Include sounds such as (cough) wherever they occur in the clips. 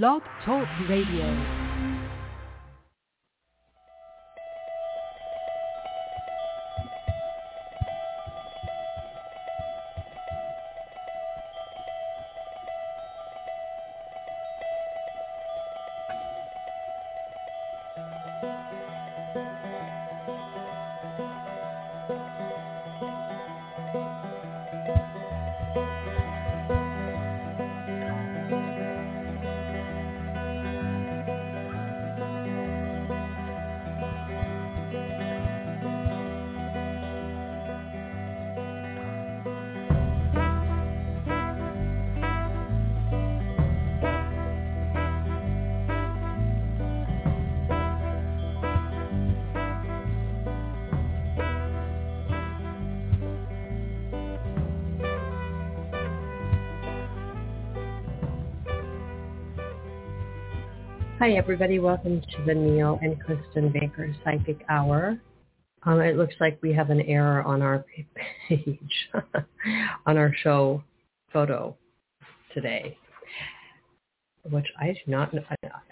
Blog Talk Radio. Hi, everybody. Welcome to the Neil and Kristin Baker Psychic Hour. Um, it looks like we have an error on our page, (laughs) on our show photo today, which I do not know.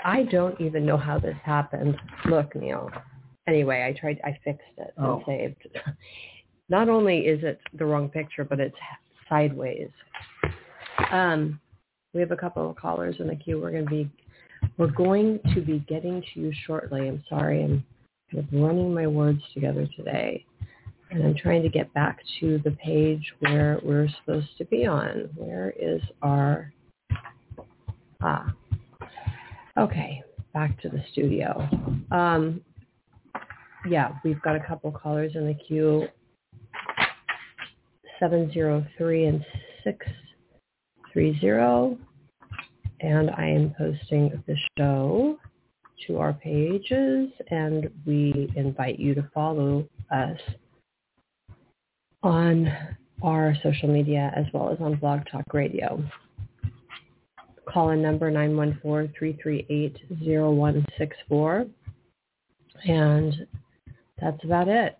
I don't even know how this happened. Look, Neil. Anyway, I tried. I fixed it and Oh. saved. Not only is it the wrong picture, but it's sideways. Um, we have a couple of callers in the queue. We're going to be we're going to be getting to you shortly. I'm sorry, I'm kind of running my words together today. And I'm trying to get back to the page where we're supposed to be on. Where is our... Ah. Okay, back to the studio. Um, yeah, we've got a couple callers in the queue. 703 and 630 and I am posting the show to our pages and we invite you to follow us on our social media as well as on Blog Talk Radio. Call in number 914-338-0164 and that's about it.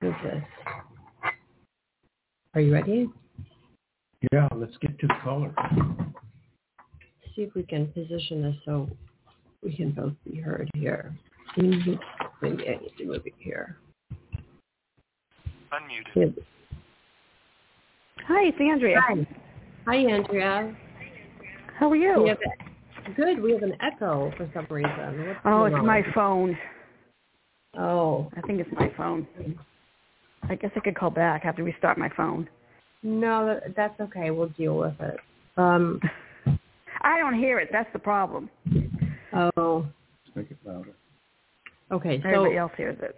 Who's this? Are you ready? Yeah, let's get to the caller. See if we can position this so we can both be heard here. Maybe I need to move it here. Unmuted. Yeah. Hi, it's Andrea. Hi. Hi, Andrea. How are We you? have a, good. We have an echo for some reason. What's Oh, it's on? my phone. Oh, I think it's my phone. I guess I could call back. I have to restart my phone. no, that's okay. We'll deal with it. Um, (laughs) I don't hear it. That's the problem. oh, Let's make it louder. okay. Everybody else hears it.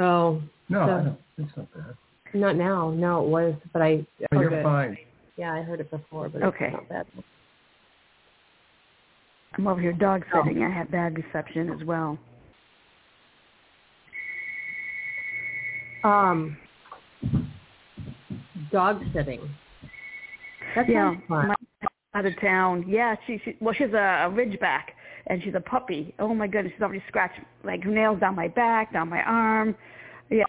oh, No, So- I don't. It's not bad. not now. No, it was, but I Oh, heard you're it. fine. Yeah, I heard it before, but Okay. it's not bad. I'm over here dog Oh. sitting. I have bad reception as well. Um, dog sitting. That yeah, sounds fun. my, out of town. Yeah, she, she well, she's a, a Ridgeback, and she's a puppy. Oh my goodness, she's already scratched like nails down my back, down my arm. Yeah.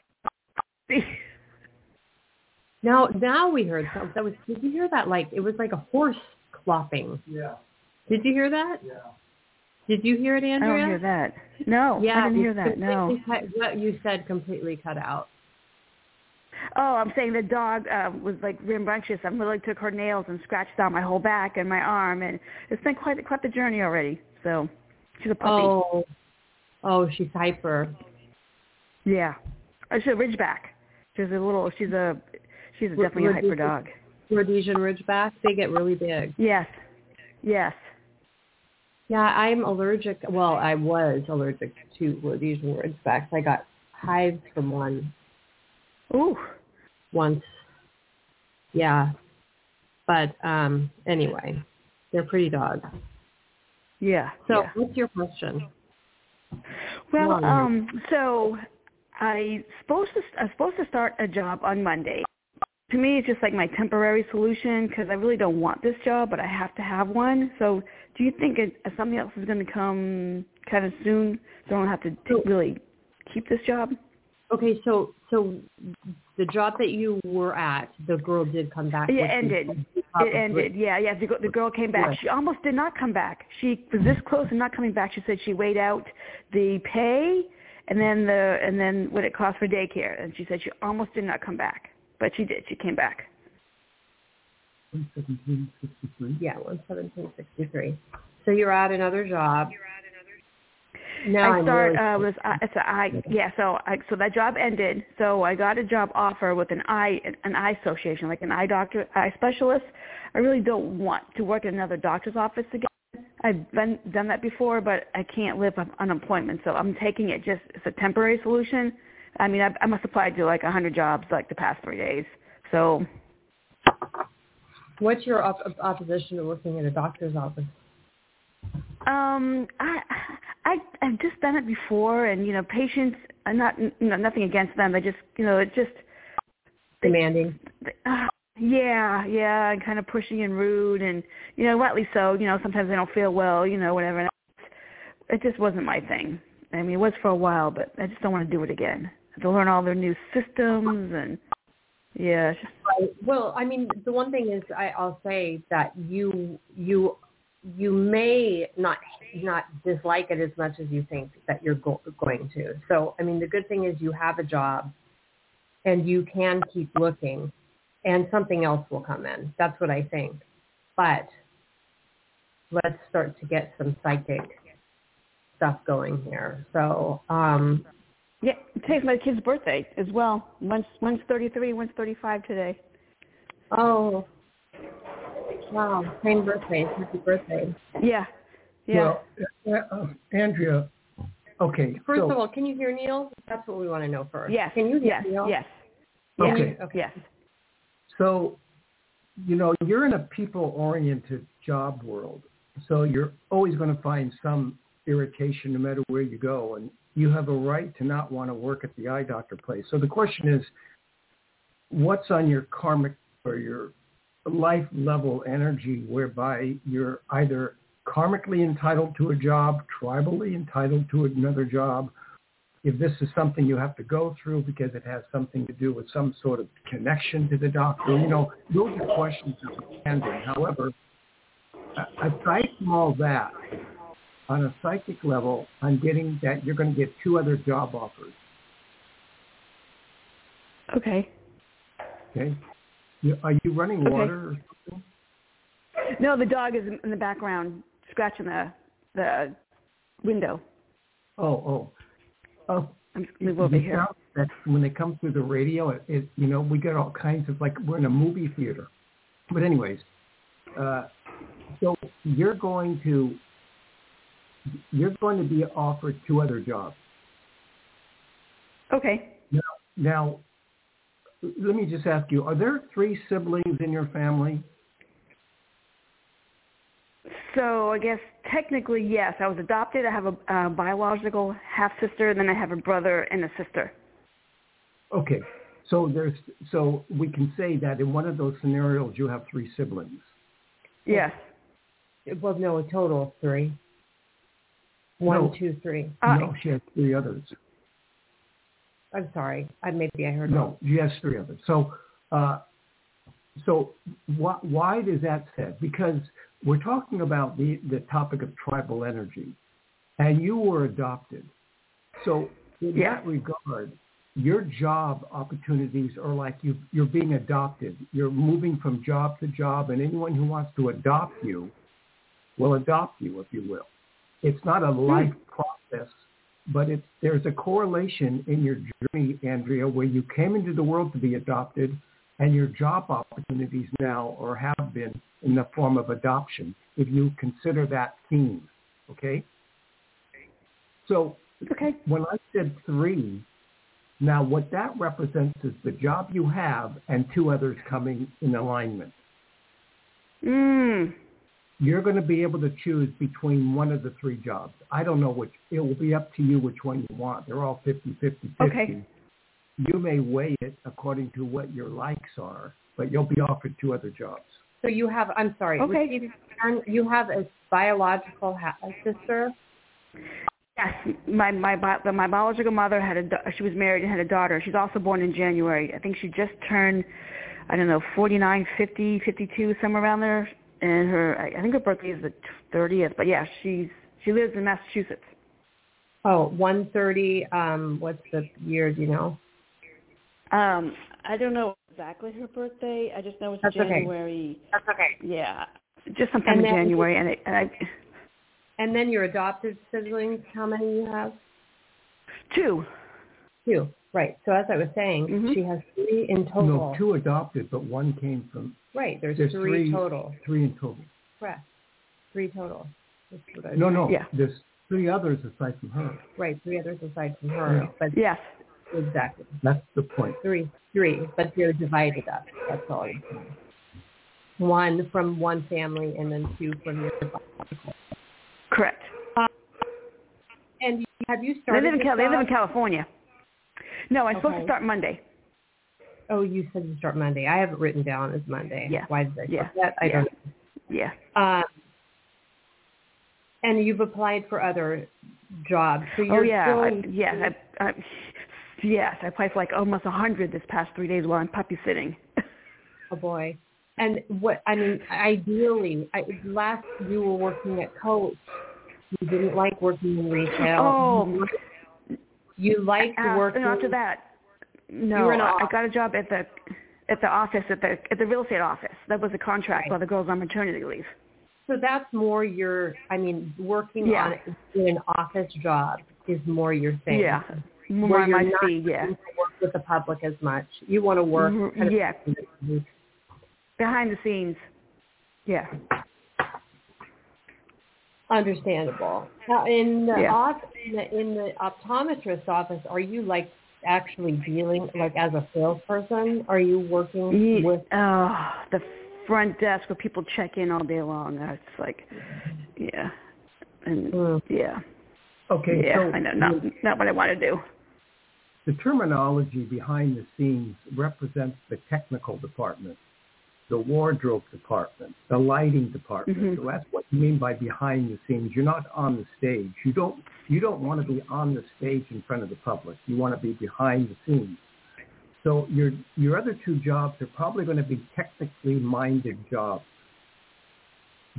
(laughs) Now, now we heard something. That was. Did you hear that? Like it was like a horse clopping. Yeah, Did you hear that? yeah. Did you hear it, Andrea? I Andrea? don't hear that. No, Yeah, I didn't hear that. No. Cut, what you said completely cut out. Oh, I'm saying the dog uh, was like rambunctious. I literally took her nails and scratched down my whole back and my arm, and it's been quite quite the journey already. So she's a puppy. Oh, oh, she's hyper. Yeah, oh, she's a Ridgeback. She's a little. She's a. She's a definitely a what do you hyper dog. Rhodesian Ridgeback. They get really big. Yes. Yes. Yeah, I'm allergic. Well, I was allergic to Rhodesian Ridgebacks. I got hives from one Ooh. once. Yeah. But um anyway, they're pretty dogs. Yeah. So yeah. what's your question? Well, um, so I supposed to I'm supposed to start a job on Monday. To me, it's just like my temporary solution because I really don't want this job, but I have to have one. So, do you think it, something else is going to come kind of soon, so I don't have to t- really keep this job? Okay, so so the job that you were at, the girl did come back. You. ended. It ended. Yeah, yeah. The, the girl came back. Right. She almost did not come back. She was this close and not coming back. She said she weighed out the pay and then the and then what it cost for daycare, and she said she almost did not come back, but she did. She came back. One seventeen sixty-three. Yeah, one seventeen sixty three. So you're at another job. Now I start really- uh, was uh, it's a eye yeah so I so that job ended. So I got a job offer with an eye an eye association like an eye doctor eye specialist. I really don't want to work in another doctor's office again. I've been done that before but I can't live on unemployment so I'm taking it just it's a temporary solution. I mean I, I must apply to like a hundred jobs like the past three days so. What's your op- opposition to working at a doctor's office? Um, I, I, I've just done it before, and you know, patients. I'm not, you know, nothing against them. They just, you know, it just, Demanding. uh, yeah, yeah, and kind of pushy and rude, and you know, rightly so. You know, sometimes they don't feel well, you know, whatever. And it just wasn't my thing. I mean, it was for a while, but I just don't want to do it again. I have to learn all their new systems, and yeah, Right. Well, I mean, the one thing is, I, I'll say that you you you may not not dislike it as much as you think that you're go- going to. So, I mean, the good thing is you have a job, and you can keep looking, and something else will come in. That's what I think. But let's start to get some psychic stuff going here. So, um, yeah. Today's my kid's birthday as well. One's one's 33, one's 35 today. oh, wow, same birthday, happy birthday. Yeah, yeah. Well, uh, uh, Andrea, okay. First so, of all, can you hear Neil? That's what we want to know first. Yes. Can you hear yes. Neil? Yes. Okay. Okay. Yes. So, you know, you're in a people-oriented job world, so you're always going to find some irritation no matter where you go, and you have a right to not want to work at the eye doctor place. So the question is, what's on your karmic or your life level energy whereby you're either karmically entitled to a job, tribally entitled to another job, if this is something you have to go through because it has something to do with some sort of connection to the doctor, you know, those are questions handling. However, aside from all that, on a psychic level, I'm getting that you're going to get two other job offers. Okay. Okay, are you running Okay. water or something? No, the dog is in the background scratching the the window. Oh, oh, oh. I'm just move over here. that when they come through the radio, it, it you know we get all kinds of like we're in a movie theater. But anyways, uh, so you're going to you're going to be offered two other jobs. Okay. Now, now, let me just ask you: Are there three siblings in your family? So I guess technically yes, I was adopted. I have a uh, biological half sister, and then I have a brother and a sister. Okay, so there's so we can say that in one of those scenarios you have three siblings. Yes. Well, no, a total of three. One, No. two, three. Uh, no, she has three others. I'm sorry. I maybe I heard No, she has three others. So, uh, so why, why is that said? Because we're talking about the, the topic of tribal energy, and you were adopted. So in Yeah. that regard, your job opportunities are like you, you're being adopted. You're moving from job to job, and anyone who wants to adopt you will adopt you, if you will. It's not a life process, but it's, there's a correlation in your journey, Andrea, where you came into the world to be adopted, and your job opportunities now or have been in the form of adoption, if you consider that theme, okay? So Okay. when I said three, now what that represents is the job you have and two others coming in alignment. Mm. You're going to be able to choose between one of the three jobs. I don't know which. It will be up to you which one you want. They're all 50, 50, 50. Okay. You may weigh it according to what your likes are, but you'll be offered two other jobs. So you have. I'm sorry. Okay. You have a biological ha- a sister. Yes, my my bi- my biological mother had a da- she was married and had a daughter. She's also born in January. I think she just turned I don't know 49, 50, 52 somewhere around there. And her I I think her birthday is the 30th. But yeah, she's she lives in Massachusetts. Oh, one thirty. Um, what's the year? Do you know? Um, I don't know exactly her birthday. I just know it's That's okay. January. That's okay. Yeah, just sometime And in January. And, I, and I And then your adopted siblings, how many you have? two. Two. Right. So as I was saying, Mhm. she has three in total. No, two adopted, but one came from Right. There's, There's three, three. total. three in total. Correct. Three total. That's what I No, no, Yeah. there's three others aside from her. Right. Three others aside from her. Yeah. But Yes. exactly. That's the point. Three. Three. But they're divided up. That's all I'm saying. One from one family and then two from your Correct. And have you They started live in Cal- they live in? California. No, I'm supposed to start Monday. Oh, you said you start Monday. I have it written down as Monday. Yeah. Why did I Yeah. forget? I Yeah. don't know. Yeah. Um, and you've applied for other jobs. So you're Oh yeah. I, yes. I, I, yes. I applied for like almost a hundred this past three days while I'm puppy sitting. (laughs) oh boy. And what I mean, ideally, I, last you were working at Coach. You didn't like working in retail. Oh. You liked Uh, working. and after that, no, You were in a- I got a job at the at the office at the at the real estate office. That was a contract Right. while the girls on maternity leave. So that's more your. I mean, working Yeah. on in an office job is more your thing. Yeah. Where More you're my not. Yeah. work with the public as much. You want to work. Mhm, kind of- yeah. Behind the scenes. Yeah. Understandable. Now, in the, Yeah. off, in the in the optometrist office, are you like actually dealing like as a salesperson? Are you working Ye- with? Oh, the front desk where people check in all day long. It's like, yeah, and Mm. yeah, Okay, yeah. so I know, not not what I want to do. the terminology behind the scenes represents the technical department, the wardrobe department, the lighting department. Mhm. So that's what you mean by behind the scenes. You're not on the stage. You don't you don't want to be on the stage in front of the public. You want to be behind the scenes. So your your other two jobs are probably going to be technically minded jobs.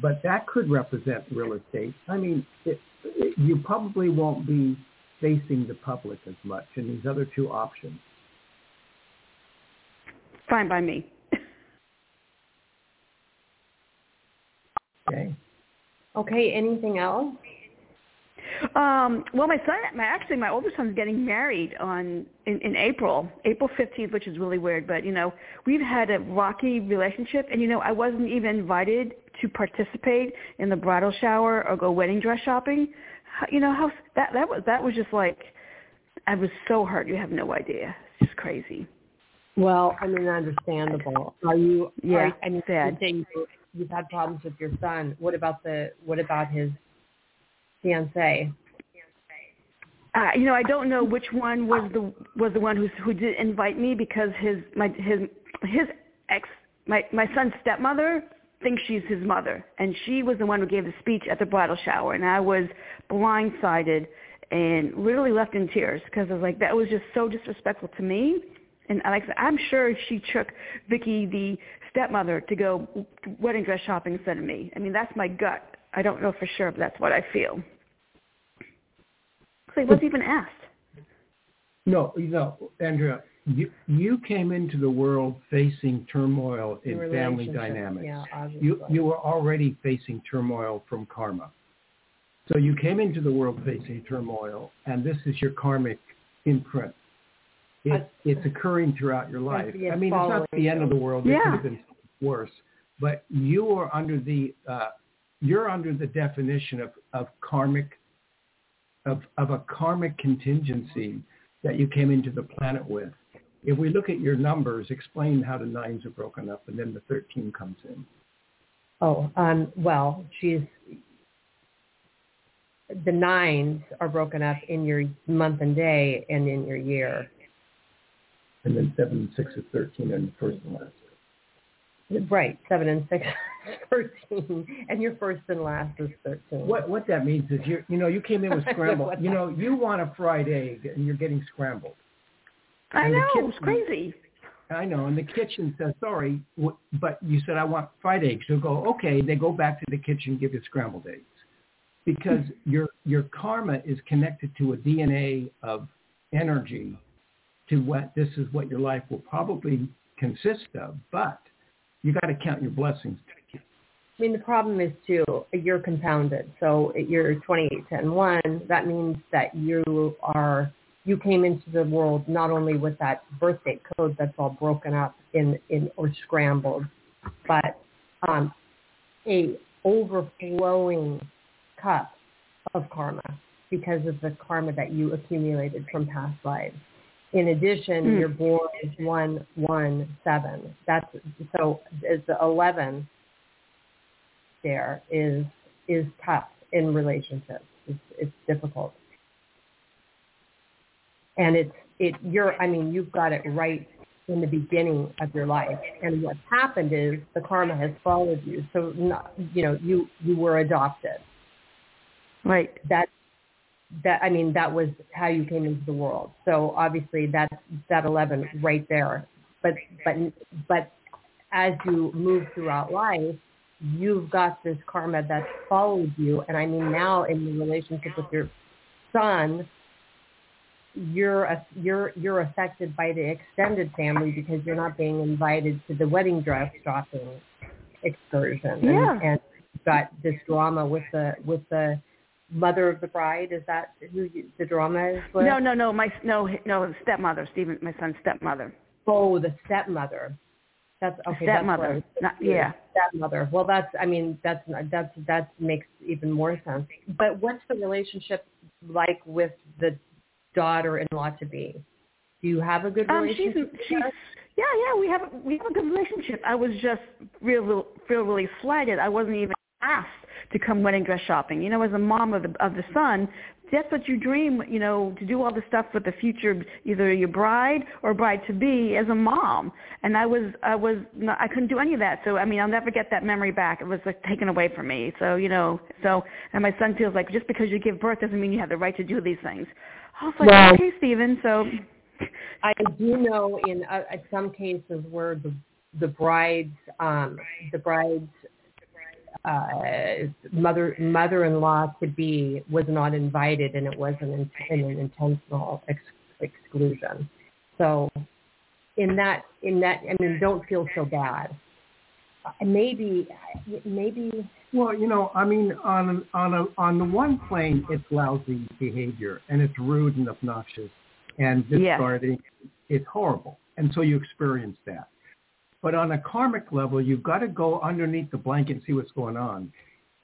But that could represent real estate. I mean, it, it, you probably won't be facing the public as much in these other two options. Fine by me. Okay. Okay. Anything else? Um, well, my son, my actually, my older son's getting married on in, in April, April fifteenth, which is really weird. But you know, we've had a rocky relationship, and you know, I wasn't even invited to participate in the bridal shower or go wedding dress shopping. How- You know how that that was that was just like, I was so hurt. You have no idea. It's just crazy. Well, I mean, understandable. Are you? Yeah, Are, I mean, sad. You've had problems with your son. What about the? What about his fiance? Uh, you know, I don't know which one was the was the one who who did invite me because his my his his ex my my son's stepmother thinks she's his mother, and she was the one who gave the speech at the bridal shower, and I was blindsided and literally left in tears because I was like, that was just so disrespectful to me. And like I said, I'm sure she took Vicky, the stepmother, to go wedding dress shopping instead of me. I mean, that's my gut. I don't know for sure, but that's what I feel. So he wasn't even asked. No, you know, Andrea, you you came into the world facing turmoil in family dynamics. Yeah, obviously. You you were already facing turmoil from karma. So you came into the world facing turmoil, and this is your karmic imprint. It, I- it's occurring throughout your life. I mean, it's not the end of the world. It could have been worse, but you are under the uh, you're under the definition of, of karmic of of a karmic contingency that you came into the planet with. If we look at your numbers, explain how the nines are broken up, and then the thirteen comes in. Oh, um, well, she's the nines are broken up in your month and day and in your year. And then seven, and six, or thirteen, and the first and last. Right, seven and six, thirteen, and your first and last is thirteen. What what that means is you you know you came in with (laughs) scrambled. you know you want a fried egg and you're getting scrambled. I And know kitchen- it's crazy. I know, and the kitchen says sorry, but you said I want fried eggs. So go okay. They go back to the kitchen, give you scrambled eggs, because your your karma is connected to a DNA of energy, to what this is what your life will probably consist of. But you got to count your blessings. I mean, the problem is too, you're compounded. So you're 28, 10, 1. That means that you are, you came into the world not only with that birthday code that's all broken up in, in or scrambled, but um, a overflowing cup of karma because of the karma that you accumulated from past lives. In addition, Mm. as one one seven. That's so is the eleven there is is tough in relationships. It's it's difficult. And it's it you're I mean, you've got it right in the beginning of your life. And what's happened is the karma has followed you. So not, you know, you you were adopted. Right. That that I mean that was how you came into the world. So obviously that's that 11 right there. But but but as you move throughout life, you've got this karma that's followed you. And I mean now in the relationship with your son, you're a, you're you're affected by the extended family because you're not being invited to the wedding dress shopping excursion. And, Yeah. and you've got this drama with the with the mother of the bride. Is that who you, the drama is with? No, no, no. My no, no. Stepmother, Stephen, my son's stepmother. Oh, the stepmother. That's okay. Stepmother. That's Not, yeah. Stepmother. Well, that's. I mean, that's that's that makes even more sense. But what's the relationship like with the daughter-in-law to be? Do you have a good Um, she's relationship? she's yeah, yeah. We have we have a good relationship. I was just real feel really slighted. I wasn't even asked to come wedding dress shopping. You know, as a mom of the of the son, that's what you dream. You know, to do all the stuff with the future, either your bride or bride to be as a mom. And I was I was not, I couldn't do any of that. So I mean, I'll never get that memory back. It was like taken away from me. So you know, so and my son feels like just because you give birth doesn't mean you have the right to do these things. I was like, Well- okay, Stephen. So I do know in uh, some cases where the the bride's um, the bride's uh, mother mother-in-law to be was not invited, and it was an, in, an intentional ex- exclusion. So, in that in that, I mean, don't feel so bad. Uh, Maybe maybe Well, you know, I mean, on on a on the one plane, it's lousy behavior and it's rude and obnoxious and Yes. discarding. It's horrible, and so you experience that. But on a karmic level, you've got to go underneath the blanket and see what's going on.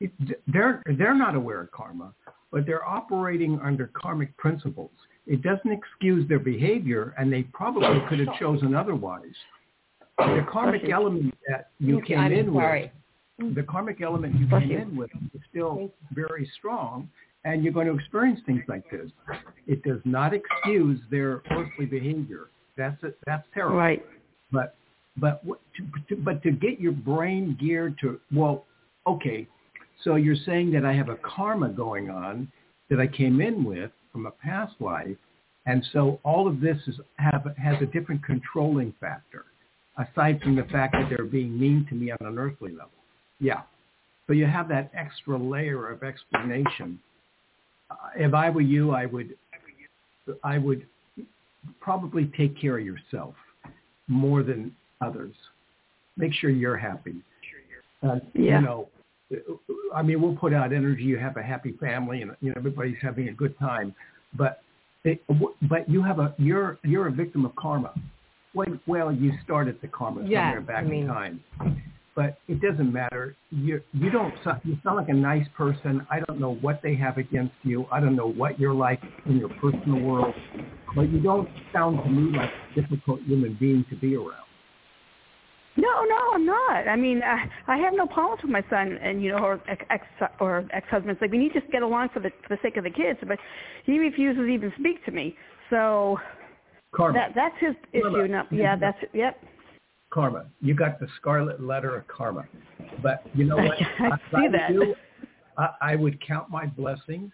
It, they're they're not aware of karma, but they're operating under karmic principles. It doesn't excuse their behavior, and they probably could have chosen otherwise. The karmic element that you came I'm in with the karmic element you Bless came you. in with is still very strong, and you're going to experience things like this. It does not excuse their earthly behavior. That's it. That's terrible. right. But but to, to, but to get your brain geared to well, okay. So you're saying that I have a karma going on that I came in with from a past life, and so all of this is have has a different controlling factor, aside from the fact that they're being mean to me on an earthly level. Yeah. So you have that extra layer of explanation. Uh, if I were you, I would, I would probably take care of yourself more than others. Make sure you're happy. Uh, Yeah. You know, I mean, we'll put out energy. You have a happy family, and you know everybody's having a good time. But it, but you have a you're you're a victim of karma. Well, well you started the karma Yeah, somewhere back I mean- in time but it doesn't matter. You you don't you sound like a nice person. I don't know what they have against you. I don't know what you're like in your personal world, but you don't sound to me like a difficult human being to be around. No, no, I'm not. I mean, I, I have no problems with my son and you know, or ex ex or ex husbands. Like we need to just get along for the for the sake of the kids. But he refuses to even speak to me. So Karma. that that's his issue. Karma. No, yeah, that's yep. karma. You got the scarlet letter of karma. But you know what? (laughs) I, I see that. Do, I, I would count my blessings.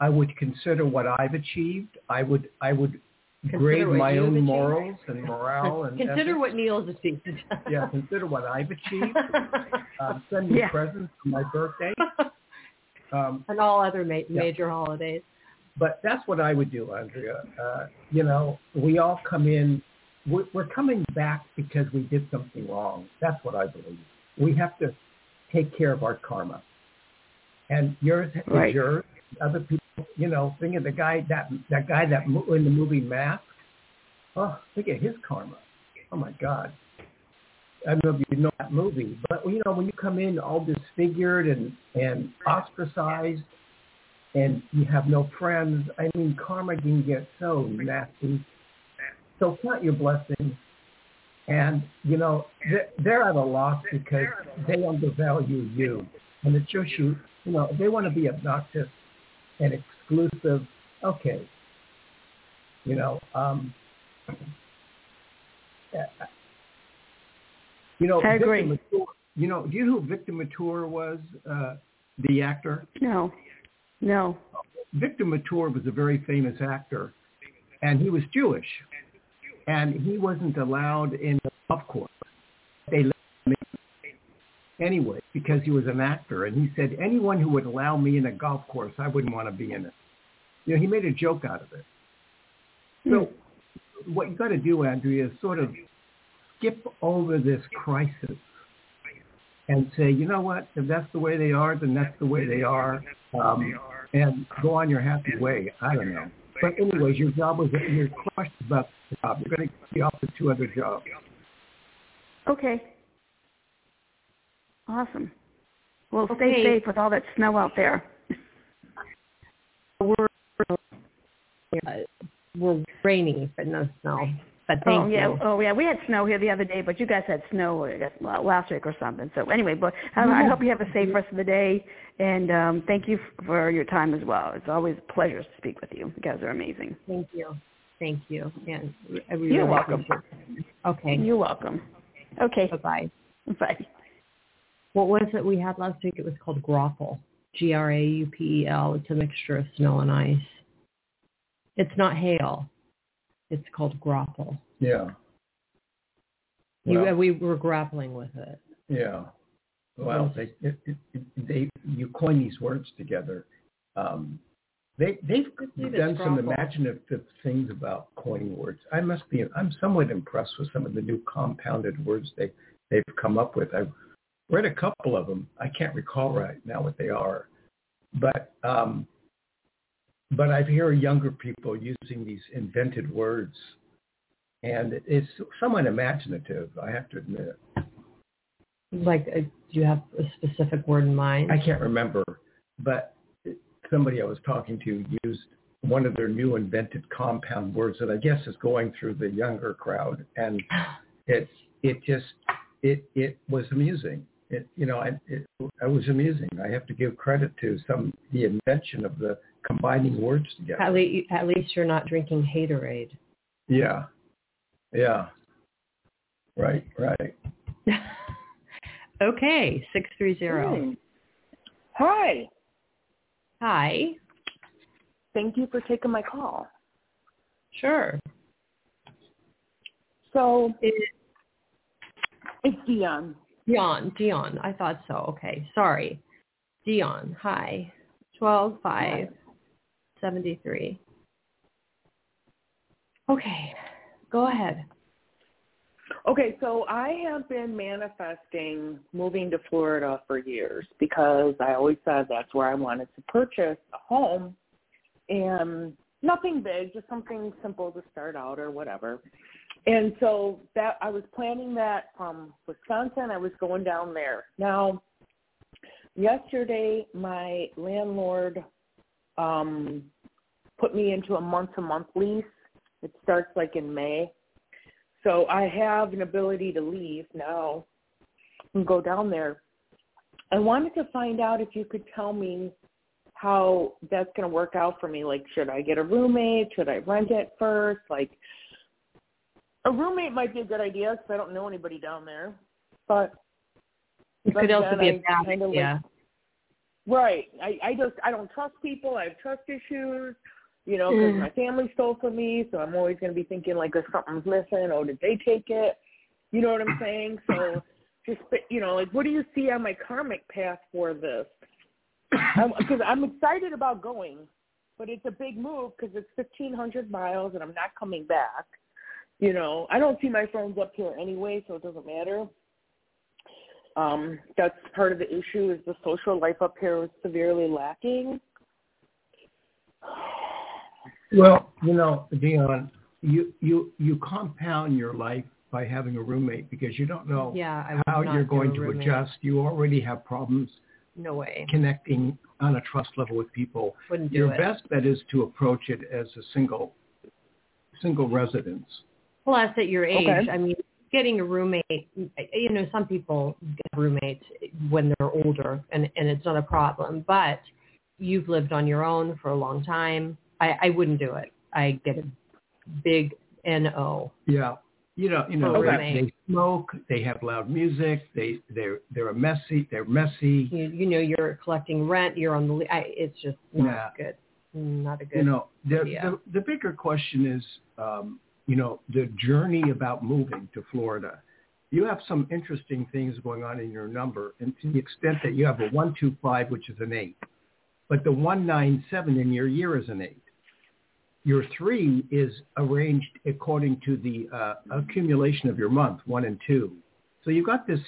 I would consider what I've achieved. I would I would grade my own achieved. morals and morale and Consider ethics. what Neil's achieved. yeah, consider what I've achieved. (laughs) Um, send me Yeah. presents for my birthday. (laughs) Um, and all other ma- Yeah. major holidays. but that's what I would do, Andrea. Uh, you know, we all come in. We're, we're coming back because we did something wrong. That's what I believe. We have to take care of our karma, and yours Right. is yours. Other people, you know, think of the guy that that guy that in the movie Mask. Oh, look at his karma. Oh my God. I don't know if you know that movie, but you know when you come in all disfigured and and ostracized, and you have no friends. I mean, karma can get so nasty. So count your blessings, and you know they're, at a loss because they undervalue you, and it's just you. You know, they want to be obnoxious and exclusive. Okay, you know, um, uh, you know, I agree. Mature, you know, do you know who Victor Mature was? Uh, the actor. No, no. Victor Mature was a very famous actor, and he was Jewish, and he wasn't allowed in the golf course. They let him in anyway because he was an actor, and he said anyone who would allow me in a golf course, I wouldn't want to be in it. You know, he made a joke out of it. So, what you got to do, Andrea, is sort of skip over this crisis and say, you know what, if that's the way they are, then that's the way they are, um, and go on your happy way. I don't know. But anyways, your job was your question about the job. You're going to be offered two other jobs. Okay. Awesome. Well, Okay. stay safe with all that snow out there. We're uh, we're rainy, but no snow. But thank oh yeah, you. oh yeah. We had snow here the other day, but you guys had snow I guess, last week or something. So anyway, but I, I hope you have a safe rest of the day, and um, thank you for your time as well. It's always a pleasure to speak with you. You guys are amazing. Thank you. Thank you. And we- we You're welcome. appreciate. Okay. You're welcome. Okay. Bye-bye. (laughs) Bye. What was it we had last week? It was called Graupel. G-R-A-U-P-E-L. It's a mixture of snow and ice. It's not hail. It's called Graupel. Yeah. You, Well- we were grappling with it. Yeah. Well, they it, it, it- they you coin these words together. Um, they they've done some imaginative things about coining words. I must be I'm somewhat impressed with some of the new compounded words they they've come up with. I've read a couple of them. I can't recall right now what they are, but um, but I hear younger people using these invented words, and it's somewhat imaginative. I have to admit. Like, uh, do you have a specific word in mind? I can't remember, but somebody I was talking to used one of their new invented compound words that I guess is going through the younger crowd, and (gasps) it it just it it was amusing. It you know I it, it was amusing. I have to give credit to some the invention of the combining words together. At, le- at least you're not drinking haterade. Yeah, yeah, right, right. (laughs) okay, 630. Hmm. Hi. Hi. Thank you for taking my call. Sure. So It, it's Dion. Dion, Dion. I thought so. Okay, sorry. Dion, hi. Twelve five seventy three. Okay, go ahead. Okay, so I have been manifesting moving to Florida for years because I always said that's where I wanted to purchase a home and nothing big, just something simple to start out or whatever. And so that I was planning that from Wisconsin. I was going down there. Now, yesterday my landlord um put me into a month to month lease. It starts like in May. So I have an ability to leave now and go down there. I wanted to find out if you could tell me how that's going to work out for me. Like, should I get a roommate? Should I rent it first? Like, a roommate might be a good idea because I don't know anybody down there. But it could also be a bad idea. Like, right. I I just I don't trust people. I have trust issues. You know, because mm. my family stole from me, so I'm always going to be thinking like, if something's missing, oh, did they take it? You know what I'm saying? So just you know, like, what do you see on my karmic path for this? Because I'm, I'm excited about going, but it's a big move because it's 1,500 miles and I'm not coming back. You know, I don't see my friends up here anyway, so it doesn't matter. Um, that's part of the issue is the social life up here is severely lacking. Well, you know, Dion, you you you compound your life by having a roommate because you don't know yeah, how you're going to adjust. You already have problems. No way. Connecting on a trust level with people. Wouldn't do your it. best bet is to approach it as a single single residence. Plus, at your age, okay. I mean, getting a roommate, you know, some people get roommates when they're older, and and it's not a problem. But you've lived on your own for a long time. I, I wouldn't do it. I get a big no. Yeah. You know, you know, they, they smoke. They have loud music. They they're they're a messy. They're messy. You, you know, you're collecting rent. You're on the. I, it's just not yeah. good. Not a good. You know, the idea. the, the bigger question is, um, you know, the journey about moving to Florida. You have some interesting things going on in your number, and to the extent that you have a one two five, which is an eight, but the one nine seven in your year is an eight your three is arranged according to the uh, accumulation of your month, one and two. So you've got this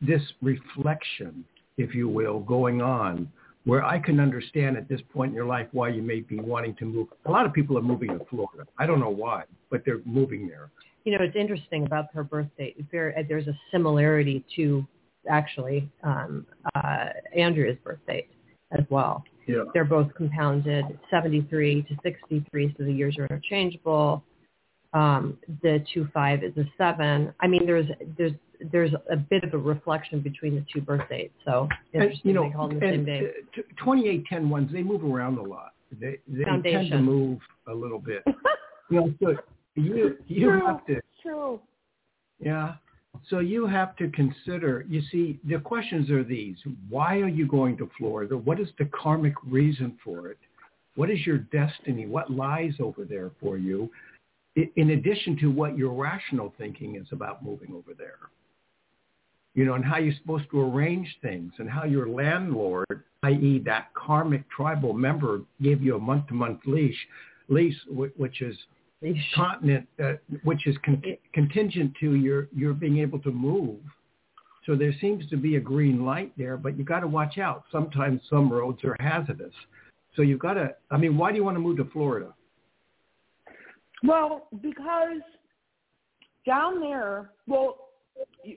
this reflection, if you will, going on where I can understand at this point in your life why you may be wanting to move. A lot of people are moving to Florida. I don't know why, but they're moving there. You know, it's interesting about her birth date. There, there's a similarity to actually um, uh, Andrea's birth date as well. Yeah. They're both compounded 73 to 63, so the years are interchangeable. Um, the two five is a seven. I mean, there's there's there's a bit of a reflection between the two birth dates. So interesting you know, they call them the same day. Uh, 28 10 ones, they move around a lot. They they Foundation. tend to move a little bit. (laughs) you know, so you you true, have to. True. Yeah. So you have to consider, you see, the questions are these. Why are you going to Florida? What is the karmic reason for it? What is your destiny? What lies over there for you? In addition to what your rational thinking is about moving over there. You know, and how you're supposed to arrange things and how your landlord, i.e. that karmic tribal member gave you a month-to-month leash, lease, which is continent, uh, which is con- contingent to your your being able to move. So there seems to be a green light there, but you got to watch out. Sometimes some roads are hazardous. So you've got to. I mean, why do you want to move to Florida? Well, because down there, well,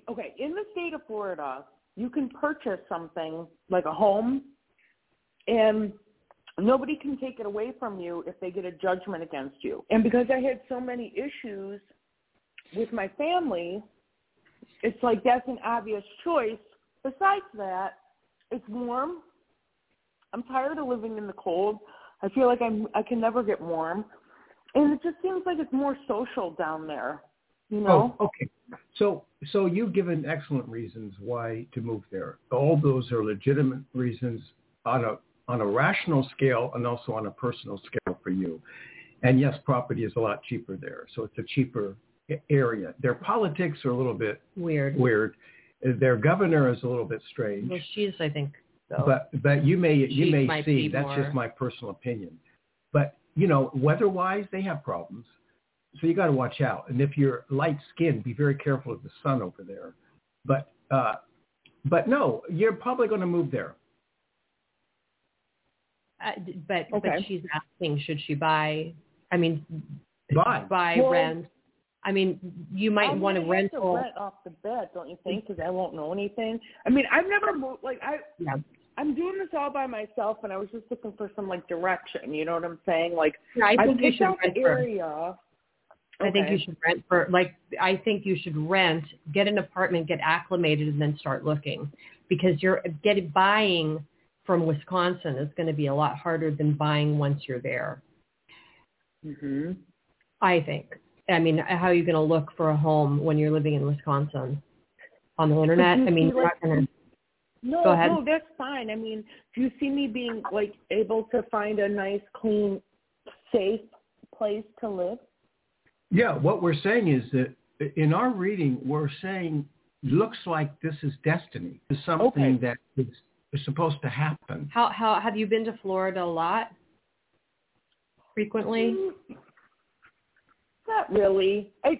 okay, in the state of Florida, you can purchase something like a home, and nobody can take it away from you if they get a judgment against you. And because I had so many issues with my family, it's like that's an obvious choice. Besides that, it's warm. I'm tired of living in the cold. I feel like I'm I can never get warm. And it just seems like it's more social down there. You oh, know? Oh, okay. So so you've given excellent reasons why to move there. All those are legitimate reasons on a on a rational scale and also on a personal scale for you. And yes, property is a lot cheaper there. So it's a cheaper area. Their politics are a little bit weird. Weird. Their governor is a little bit strange. Well, she's, I think, so. But but you may you may see that's more- just my personal opinion. But you know, weather-wise, they have problems. So you got to watch out. And if you're light-skinned, be very careful of the sun over there. But uh, but no, you're probably going to move there. Uh, but Okay. but she's asking, should she buy? I mean, Buy. buy Well, rent. I mean, you might I'm want gonna to have to rental. rent off the bat, don't you think? Because I won't know anything. I mean, I've never moved. Like I, Yeah. I'm doing this all by myself, and I was just looking for some like direction. You know what I'm saying? Like Yeah, I think you picked should out rent the area. I think you should rent for like I think you should rent, get an apartment, get acclimated, and then start looking because you're getting buying from Wisconsin is going to be a lot harder than buying once you're there. hmm I think. I mean, how are you going to look for a home when you're living in Wisconsin on the internet? I mean, you're not going to. No, Go ahead. no, that's fine. I mean, do you see me being like able to find a nice, clean, safe place to live? Yeah, what we're saying is that in our reading, we're saying looks like this is destiny. It's something Okay. that is, is supposed to happen. How how have you been to Florida a lot? Frequently? Mm, Not really. I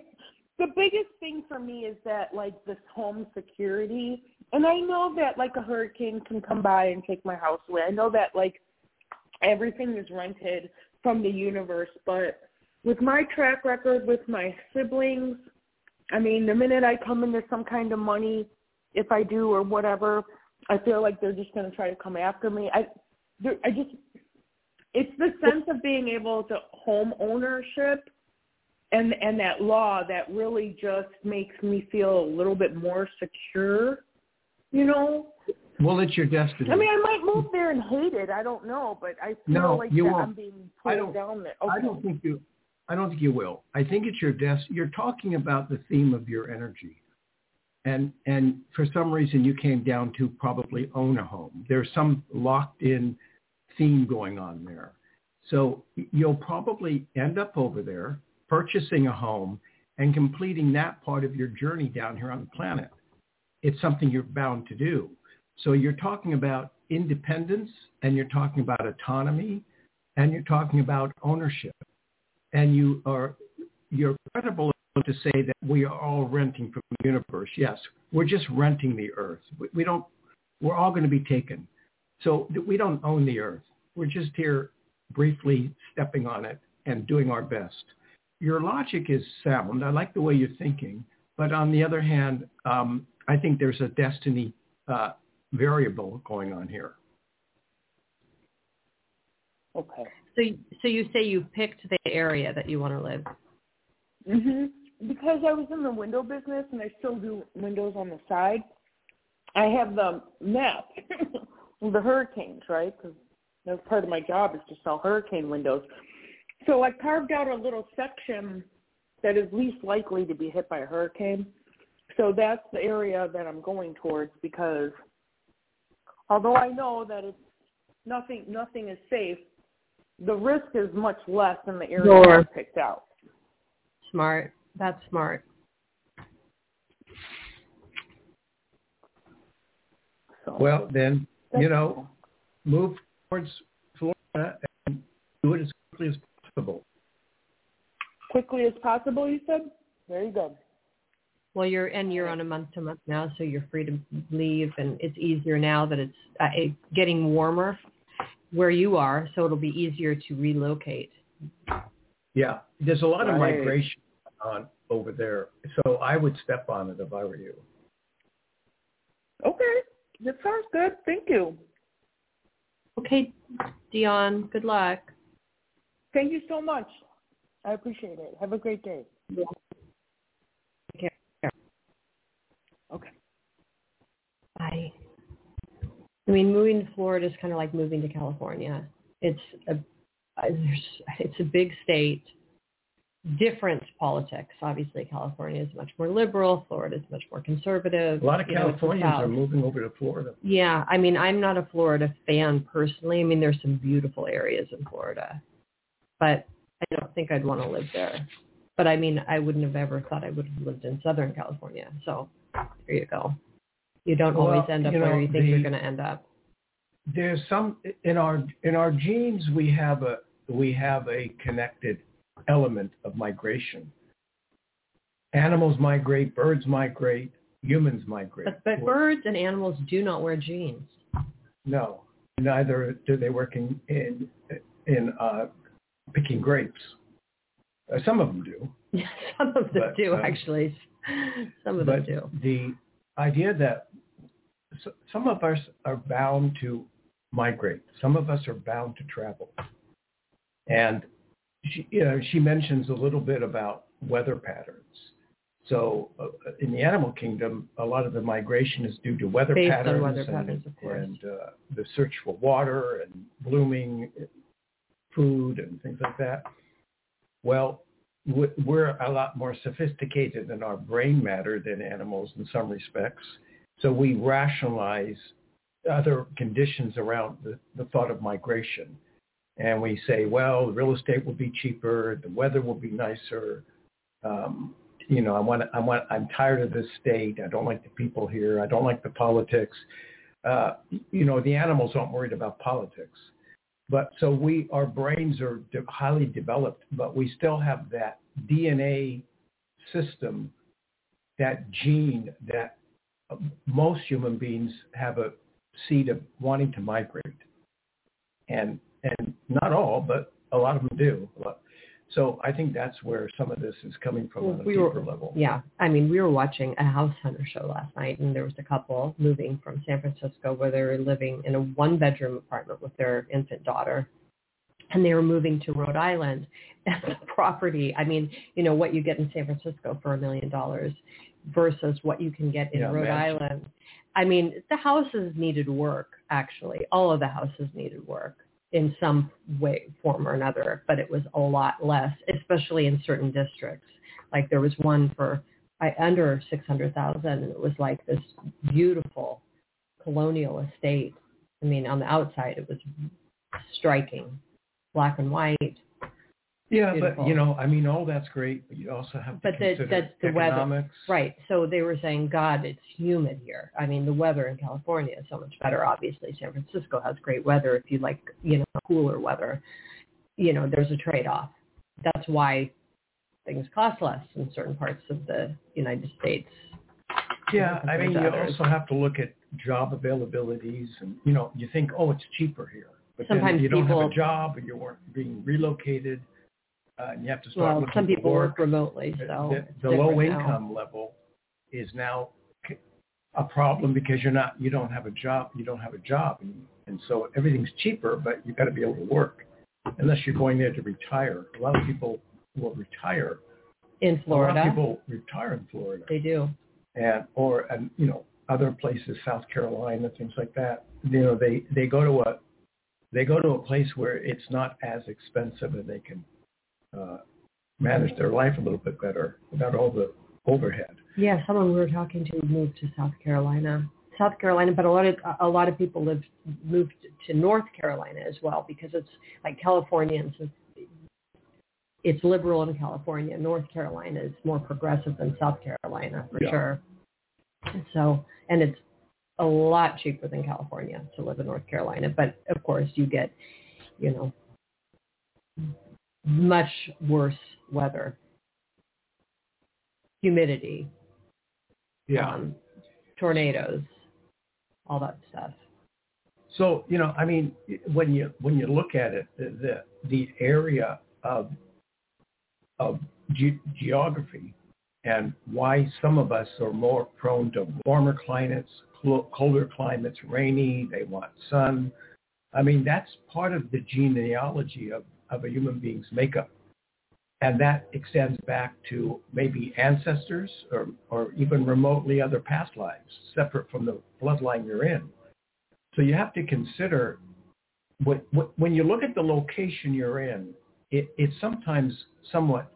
the biggest thing for me is that like this home security and I know that like a hurricane can come by and take my house away. I know that like everything is rented from the universe, but with my track record with my siblings, I mean, the minute I come into some kind of money, if I do or whatever, I feel like they're just going to try to come after me. I I just it's the sense of being able to home ownership and and that law that really just makes me feel a little bit more secure you know Well, it's your destiny. i mean i might move there and hate it i don't know but i feel No, like you that won't. i'm being I pulled don't- down there I okay. don't think you. I don't think you will. I think it's your des- You're talking about the theme of your energy, and and for some reason you came down to probably own a home. There's some locked in theme going on there, so you'll probably end up over there purchasing a home and completing that part of your journey down here on the planet. It's something you're bound to do. So you're talking about independence, and you're talking about autonomy, and you're talking about ownership and you are you're credible to say that we are all renting from the universe. Yes, we're just renting the earth. We, don't. We're all going to be taken. So we don't own the earth. We're just here briefly stepping on it and doing our best. Your logic is sound. I like the way you're thinking. But on the other hand, um, I think there's a destiny uh, variable going on here. okay So so you say you picked the area that you want to live. mhm because i was in the window business and i still do windows on the side i have the map (laughs) the hurricanes right? Because that's part of my job is to sell hurricane windows. So i carved out a little section that is least likely to be hit by a hurricane. So that's the area that i'm going towards because although i know that it's nothing nothing is safe the risk is much less in the area Sure. Picked out Smart. That's smart. so Well, then you know, cool. move towards Florida and do it as quickly as possible. quickly as possible. You said very good. Well, you're and you're on a month to month now, so you're free to leave, and it's easier now that it's uh, getting warmer where you are, so it'll be easier to relocate. Yeah, there's a lot of migration on over there, so I would step on it if I were you. Okay, that sounds good. Thank you. Okay, Dion, good luck. Thank you so much. I appreciate it. Have a great day. Take care. Okay. Bye. I mean, moving to Florida is kind of like moving to California. It's a it's a big state, different politics. Obviously, California is much more liberal. Florida is much more conservative. A lot of You know, Californians are moving over to Florida. Yeah, I mean, I'm not a Florida fan personally. I mean, there's some beautiful areas in Florida, but I don't think I'd want to live there. But I mean, I wouldn't have ever thought I would have lived in Southern California. So there you go. You don't Well, always end up you where you think the- you're going to end up. There's some in our in our genes we have a we have a connected element of migration. Animals migrate, birds migrate, humans migrate. But, but birds and animals do not wear jeans. No, neither do they work in in, in uh, picking grapes. Uh, some of them do, (laughs) Some of them But, do, um, actually. Some of them do. the idea that s- some of us are bound to migrate, some of us are bound to travel, and she, you know, she mentions a little bit about weather patterns. So uh, in the animal kingdom, a lot of the migration is due to weather Based patterns, weather and, patterns, of course. and uh, the search for water and blooming food and things like that. Well, we're a lot more sophisticated in our brain matter than animals in some respects. So we rationalize other conditions around the, the thought of migration. And we say, well, real estate will be cheaper, the weather will be nicer. Um, you know, I want, I want, I'm tired of this state. I don't like the people here. I don't like the politics. Uh, you know, the animals aren't worried about politics. But so we, our brains are de- highly developed, but we still have that DNA system, that gene that uh, most human beings have a seed of wanting to migrate. And, and not all, but a lot of them do. So I think that's where some of this is coming from well, on a we deeper were, level. Yeah. I mean, we were watching a house hunter show last night and there was a couple moving from San Francisco where they were living in a one bedroom apartment with their infant daughter. And they were moving to Rhode Island (laughs) and the property, I mean, you know, what you get in San Francisco for a million dollars versus what you can get in yeah, Rhode imagine. Island. I mean, the houses needed work, actually. All of the houses needed work in some way, form or another, but it was a lot less, especially in certain districts. Like there was one for I, under 600,000 and it was like this beautiful colonial estate. I mean, on the outside it was striking, black and white, yeah, Beautiful. but you know, I mean, all that's great, but you also have to but the, consider that's the economics. weather, right? So they were saying, God, it's humid here. I mean, the weather in California is so much better. Obviously, San Francisco has great weather. If you like, you know, cooler weather, you know, there's a trade-off. That's why things cost less in certain parts of the United States. Yeah, I mean, you also have to look at job availabilities, and you know, you think, oh, it's cheaper here, but Sometimes then you don't have a job, and you're being relocated uh, and you have to start well, some people work. work remotely, so the, the low income now. level is now a problem because you're not you don't have a job you don't have a job and, and so everything's cheaper but you've got to be able to work unless you're going there to retire a lot of people will retire in Florida a lot of people retire in Florida they do and or and you know other places South Carolina things like that you know they they go to a they go to a place where it's not as expensive and they can uh, manage their life a little bit better without all the overhead. Yeah, someone we were talking to moved to South Carolina. South Carolina, but a lot of a lot of people live moved to North Carolina as well because it's like Californians. It's liberal in California. North Carolina is more progressive than South Carolina for yeah. sure. So, and it's a lot cheaper than California to live in North Carolina. But of course, you get, you know, much worse weather, humidity, yeah, um, tornadoes, all that stuff. So you know, I mean, when you when you look at it, the the, area of of ge- geography and why some of us are more prone to warmer climates, colder climates, rainy, they want sun. I mean, that's part of the genealogy of of a human being's makeup. And that extends back to maybe ancestors or, or even remotely other past lives, separate from the bloodline you're in. So you have to consider what, what, when you look at the location you're in, it, it's sometimes somewhat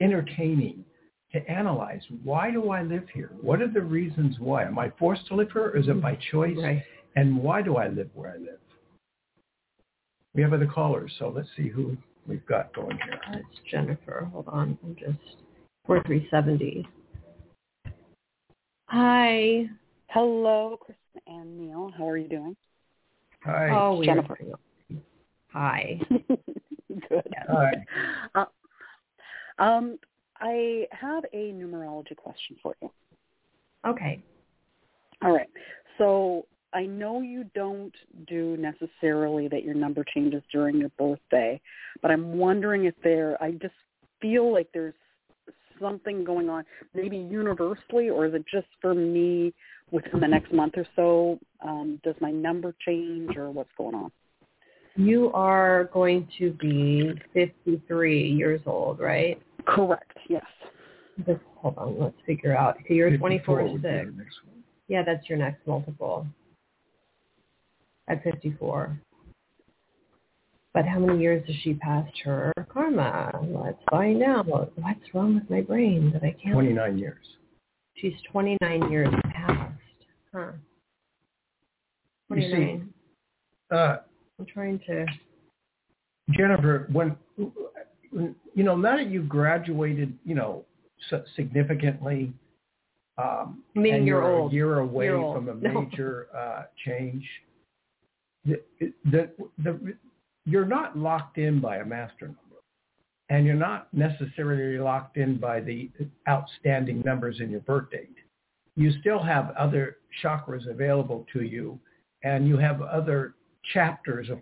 entertaining to analyze why do I live here? What are the reasons why? Am I forced to live here or is it by mm-hmm. choice? Right. And why do I live where I live? We have other callers, so let's see who we've got going here. It's Jennifer. Hold on. I'm just 4370. Hi. Hello, Kristin and Neil. How are you doing? Hi. Oh, Jennifer. Hi. (laughs) Good. Hi. Uh, um, I have a numerology question for you. Okay. All right. So I know you don't do necessarily that your number changes during your birthday, but I'm wondering if there, I just feel like there's something going on, maybe universally, or is it just for me within the next month or so? Um, does my number change, or what's going on? You are going to be 53 years old, right? Correct. Yes. Just, hold on. Let's figure out. So you're 24 6. Yeah, that's your next multiple at 54. But how many years has she passed her karma? Let's find out. What's wrong with my brain that I can't? 29 years. She's 29 years past. Huh. You see, 29. Uh, I'm trying to. Jennifer, when you know now that you've graduated, you know significantly, um, Meaning you're you're old. a year away You're old. from a (laughs) No. major uh, change, the, the the you're not locked in by a master number, and you're not necessarily locked in by the outstanding numbers in your birth date. You still have other chakras available to you, and you have other chapters of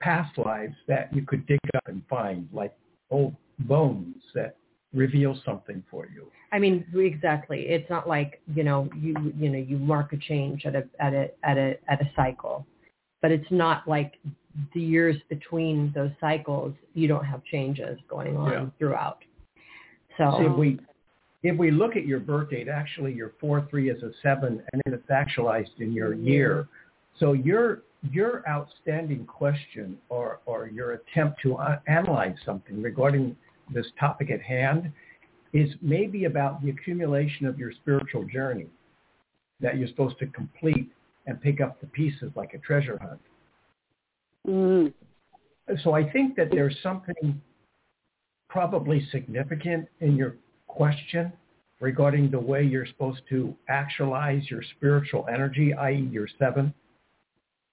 past lives that you could dig up and find, like old bones that reveal something for you. I mean, exactly. It's not like you know you you know you mark a change at a at a at a at a cycle, but it's not like the years between those cycles you don't have changes going on Yeah. throughout. So So if we if we look at your birth date, actually your four three is a seven, and then it's actualized in your year. So your your outstanding question or or your attempt to uh, analyze something regarding this topic at hand is maybe about the accumulation of your spiritual journey that you're supposed to complete and pick up the pieces like a treasure hunt. Mm. So I think that there's something probably significant in your question regarding the way you're supposed to actualize your spiritual energy, i.e. your seven,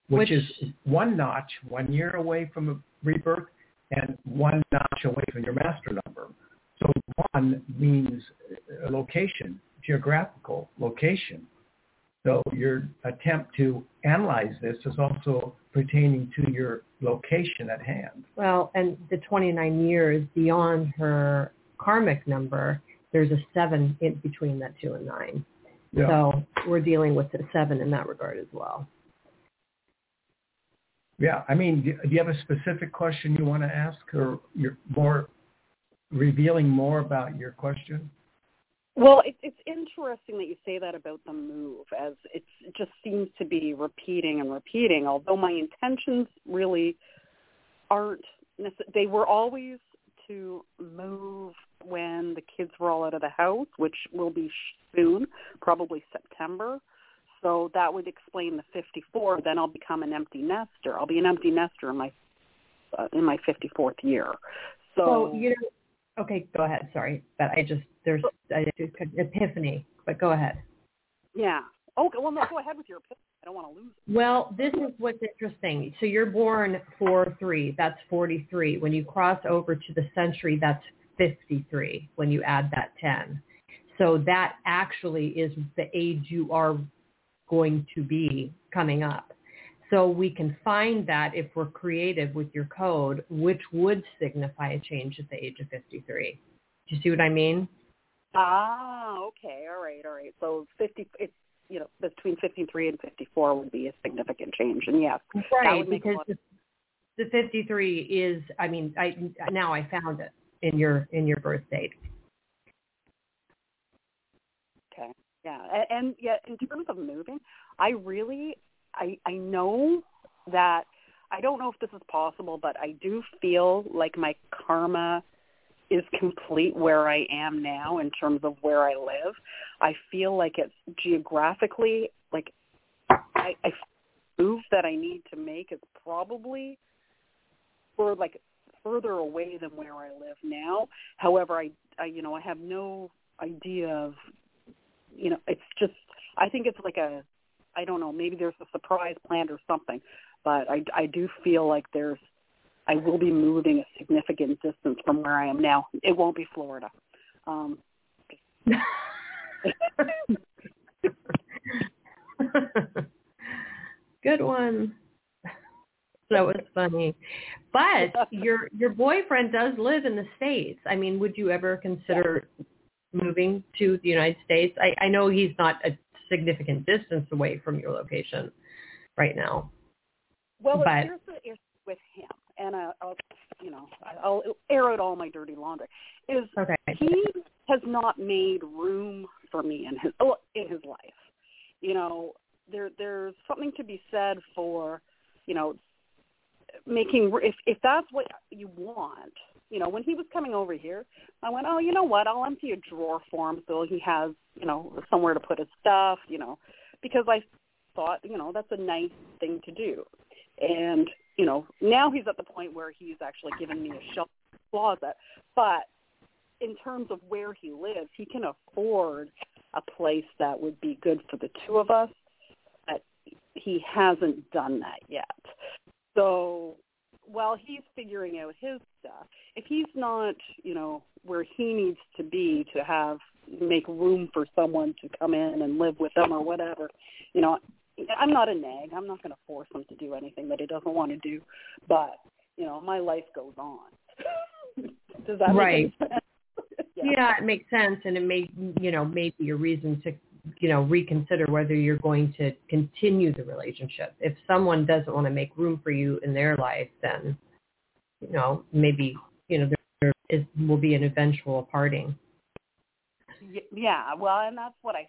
which, Which- is one notch, one year away from a rebirth, and one notch away from your master number. So one means a location, geographical location. So your attempt to analyze this is also pertaining to your location at hand. well, and the 29 years beyond her karmic number, there's a seven in between that two and nine. Yeah. So we're dealing with the seven in that regard as well. Yeah, I mean, do do you have a specific question you want to ask, or you're more revealing more about your question? Well, it, it's interesting that you say that about the move, as it just seems to be repeating and repeating. Although my intentions really aren't, necess- they were always to move when the kids were all out of the house, which will be soon, probably September. So that would explain the 54. Then I'll become an empty nester. I'll be an empty nester in my uh, in my 54th year. So So you know, okay, go ahead. Sorry, but I just there's oh. I just epiphany. But go ahead. yeah. Okay. Well, no. Go ahead with your epiphany. I don't want to lose. it. Well, this is what's interesting. So you're born four three. That's forty three. When you cross over to the century, that's fifty three. When you add that ten, so that actually is the age you are going to be coming up. So we can find that if we're creative with your code, which would signify a change at the age of 53. Do you see what I mean? Ah, okay, all right, all right. So fifty, it's you know between fifty-three and fifty-four would be a significant change, and yes, that Right, because the, the 53 is, I mean, I now I found it in your in your birth date. okay, yeah, and, and yeah, in terms of moving, I really, I I know that I don't know if this is possible, but I do feel like my karma is complete where I am now in terms of where I live. I feel like it's geographically like I, I move that I need to make is probably for like further away than where I live now. However, I, I you know I have no idea of you know it's just I think it's like a I don't know maybe there's a surprise planned or something, but I I do feel like there's I will be moving a significant distance from where I am now. It won't be Florida. Um, (laughs) Good one. That was funny. But your your boyfriend does live in the states. I mean, would you ever consider moving to the United States? I, I know he's not a significant distance away from your location right now. Well, But- here's the issue with him, and I, I'll, you know, I'll air out all my dirty laundry. Is Okay. he has not made room for me in his oh, in his life. You know, there there's something to be said for, you know, making if if that's what you want you know when he was coming over here i went oh you know what? I'll empty a drawer for him so he has you know somewhere to put his stuff you know because i thought you know that's a nice thing to do. And you know now he's at the point where he's actually giving me a shelf closet. But in terms of where he lives he can afford a place that would be good for the two of us but he hasn't done that yet. So while he's figuring out his stuff, he's not, you know, where he needs to be to have make room for someone to come in and live with them or whatever, you know, I'm not a nag. I'm not going to force him to do anything that he doesn't want to do. But, you know, my life goes on. (laughs) Does that right. make sense? (laughs) yeah. yeah, it makes sense, and it may, you know, maybe a reason to you know, reconsider whether you're going to continue the relationship. If someone doesn't want to make room for you in their life, then, you know, maybe, you know, there is, will be an eventual parting. Yeah, well, and that's what I,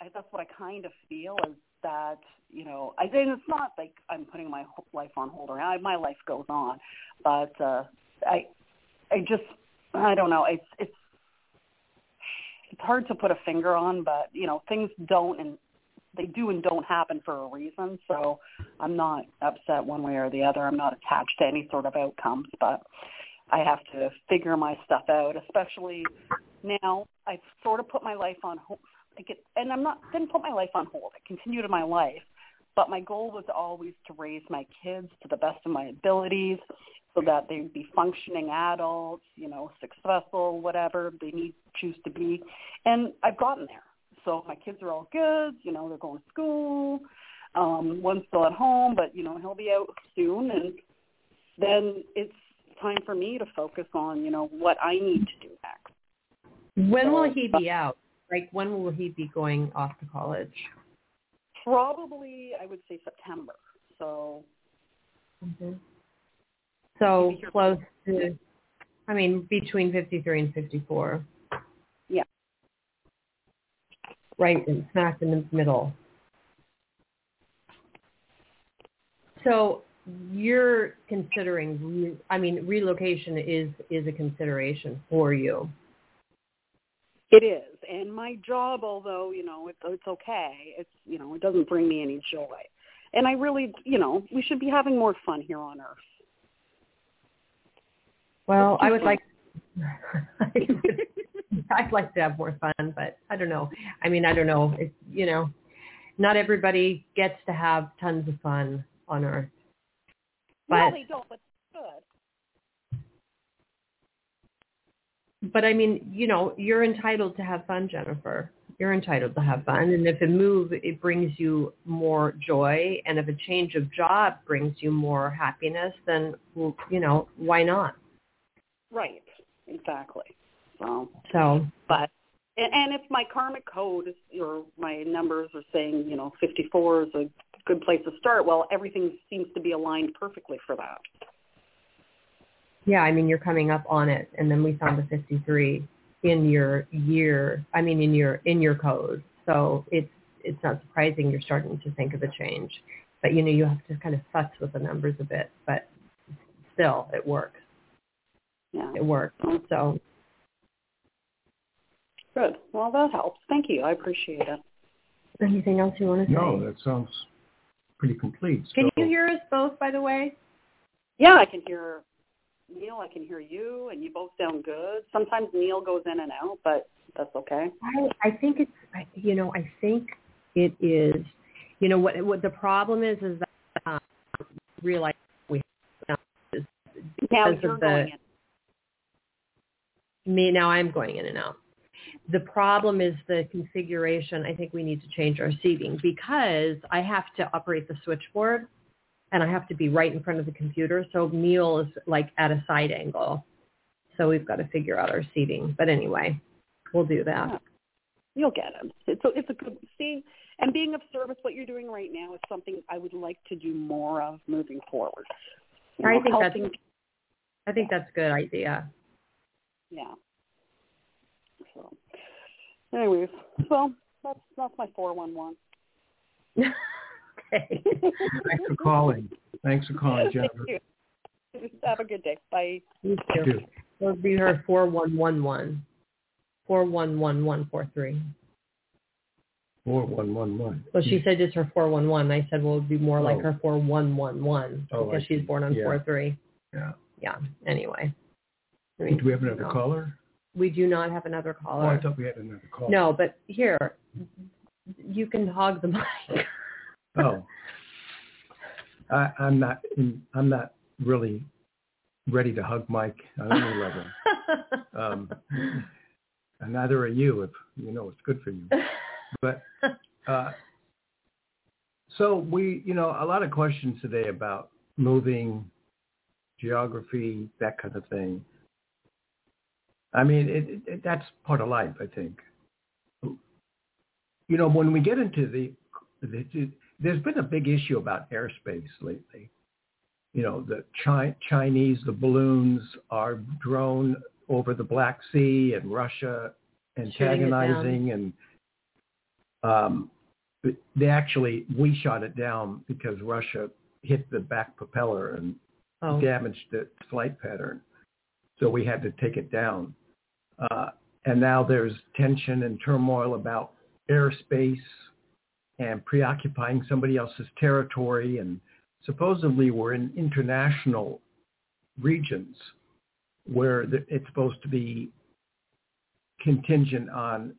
I that's what I kind of feel is that, you know, I think it's not like I'm putting my life on hold or I, my life goes on, but uh, I, I just, I don't know. It's it's it's hard to put a finger on, but you know things don't and they do and don't happen for a reason. So I'm not upset one way or the other. I'm not attached to any sort of outcomes, but I have to figure my stuff out. Especially now, I've sort of put my life on hold. I get, and I'm not didn't put my life on hold. I continued in my life, but my goal was always to raise my kids to the best of my abilities so that they'd be functioning adults, you know, successful, whatever they need choose to be. And I've gotten there. So my kids are all good, you know, they're going to school. Um, one's still at home, but you know, he'll be out soon and then it's time for me to focus on, you know, what I need to do next. When so, will he be out? Like when will he be going off to college? Probably I would say September. So mm-hmm. So close to, I mean, between 53 and 54. Yeah. Right in, smack in the middle. So you're considering, re- I mean, relocation is is a consideration for you. It is, and my job, although you know it's it's okay, it's you know it doesn't bring me any joy, and I really, you know, we should be having more fun here on Earth. Well, I would like (laughs) I'd like to have more fun, but I don't know. I mean, I don't know. It's, you know, not everybody gets to have tons of fun on Earth. But, no, they don't, but good. But I mean, you know, you're entitled to have fun, Jennifer. You're entitled to have fun. And if a move, it brings you more joy. And if a change of job brings you more happiness, then, well, you know, why not? Right. Exactly. So. So. But and, and if my karmic code is, or my numbers are saying you know 54 is a good place to start, well, everything seems to be aligned perfectly for that. Yeah, I mean you're coming up on it, and then we found the 53 in your year. I mean in your in your code. So it's it's not surprising you're starting to think of a change, but you know you have to kind of fuss with the numbers a bit, but still it works yeah. it works. So good. Well, that helps. Thank you. I appreciate it. Anything else you want to say? No, that sounds pretty complete. Can so. you hear us both, by the way? Yeah, I can hear Neil. I can hear you, and you both sound good. Sometimes Neil goes in and out, but that's okay. I, I think it's, you know, I think it is, you know, what what the problem is is that um, realize we have now you're the, going in me now I'm going in and out. The problem is the configuration. I think we need to change our seating because I have to operate the switchboard and I have to be right in front of the computer. So Neil is like at a side angle. So we've got to figure out our seating. But anyway, we'll do that. Yeah. You'll get it. It's a, it's a good see. And being of service, what you're doing right now is something I would like to do more of moving forward. You know, I think helping... that's I think that's a good idea yeah. So, anyways, so that's that's my four one one. (laughs) Okay. Thanks for calling. Thanks for calling, (laughs) Jennifer. Thank you. (laughs) Have a good day. Bye. You You too. too. It would be her four one one one. Four one one one four three. Four one one one. Well, she said just her four one one. I said, well, it would be more like Oh. her four one one one Oh, I because she's born on Yeah. four three. Yeah. Yeah. Anyway. Do we have another No. caller? We do not have another Oh, caller. I thought we had another call. no, but here, you can hog the mic. (laughs) Oh. I, I'm not. I'm not really ready to hug Mike on any level. (laughs) Um, and neither are you, if you know it's good for you. But uh, so we, you know, a lot of questions today about moving, geography, that kind of thing. I mean, it, it, it, that's part of life, I think. You know, when we get into the, the, there's been a big issue about airspace lately. You know, the Chi- Chinese, the balloons are drone over the Black Sea and Russia Shooting it down. antagonizing and um, they actually we shot it down because Russia hit the back propeller and oh, damaged the flight pattern. So we had to take it down. Uh, and now there's tension and turmoil about airspace and preoccupying somebody else's territory. And supposedly we're in international regions where it's supposed to be contingent on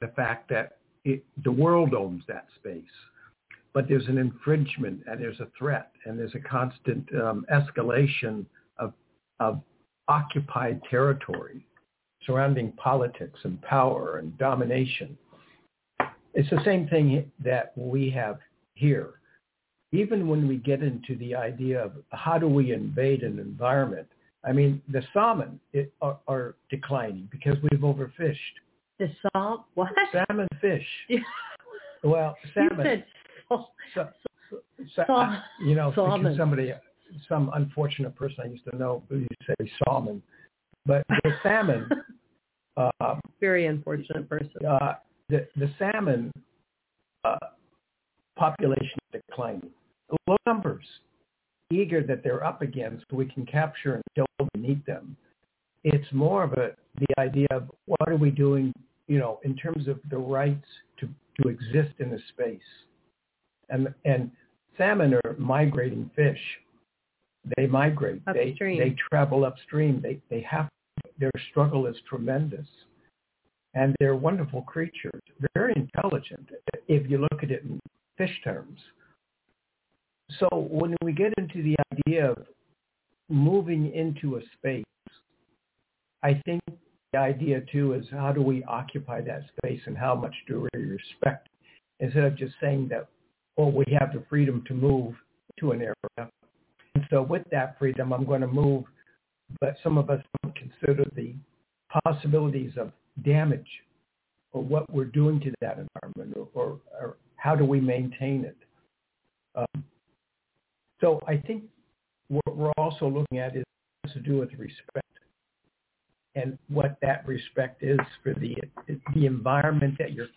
the fact that it, the world owns that space. But there's an infringement and there's a threat and there's a constant um, escalation of, of occupied territory surrounding politics and power and domination. It's the same thing that we have here. Even when we get into the idea of how do we invade an environment, I mean, the salmon it, are, are declining because we've overfished. the salt. What? Salmon fish. (laughs) Well, salmon. You said. So, so, Sa- you know, salmon. somebody, some unfortunate person I used to know, who used to say salmon, but the salmon, (laughs) uh, Very unfortunate person. uh, the the salmon uh, population is declining. Low numbers, eager that they're up again, so we can capture and kill them and eat them. It's more of a the idea of what are we doing, you know, in terms of the rights to to exist in a space, and and salmon are migrating fish. They migrate. Upstream. They they travel upstream. They they have their struggle is tremendous and they're wonderful creatures, very intelligent if you look at it in fish terms. So when we get into the idea of moving into a space, I think the idea too is how do we occupy that space and how much do we respect instead of just saying that, well, we have the freedom to move to an area. And so with that freedom, I'm going to move, but some of us consider the possibilities of damage or what we're doing to that environment or, or, or how do we maintain it. Um, so I think what we're also looking at is has to do with respect and what that respect is for the the environment that you're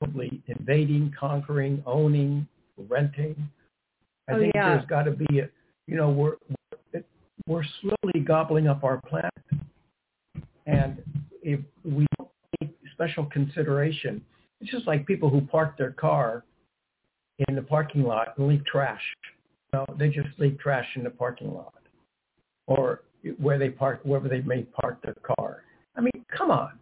probably invading, conquering, owning, renting. I Oh, think yeah. there's got to be a, you know, we're we're slowly gobbling up our planet, and if we don't take special consideration, it's just like people who park their car in the parking lot and leave trash. You know, they just leave trash in the parking lot, or where they park, wherever they may park their car. I mean, come on.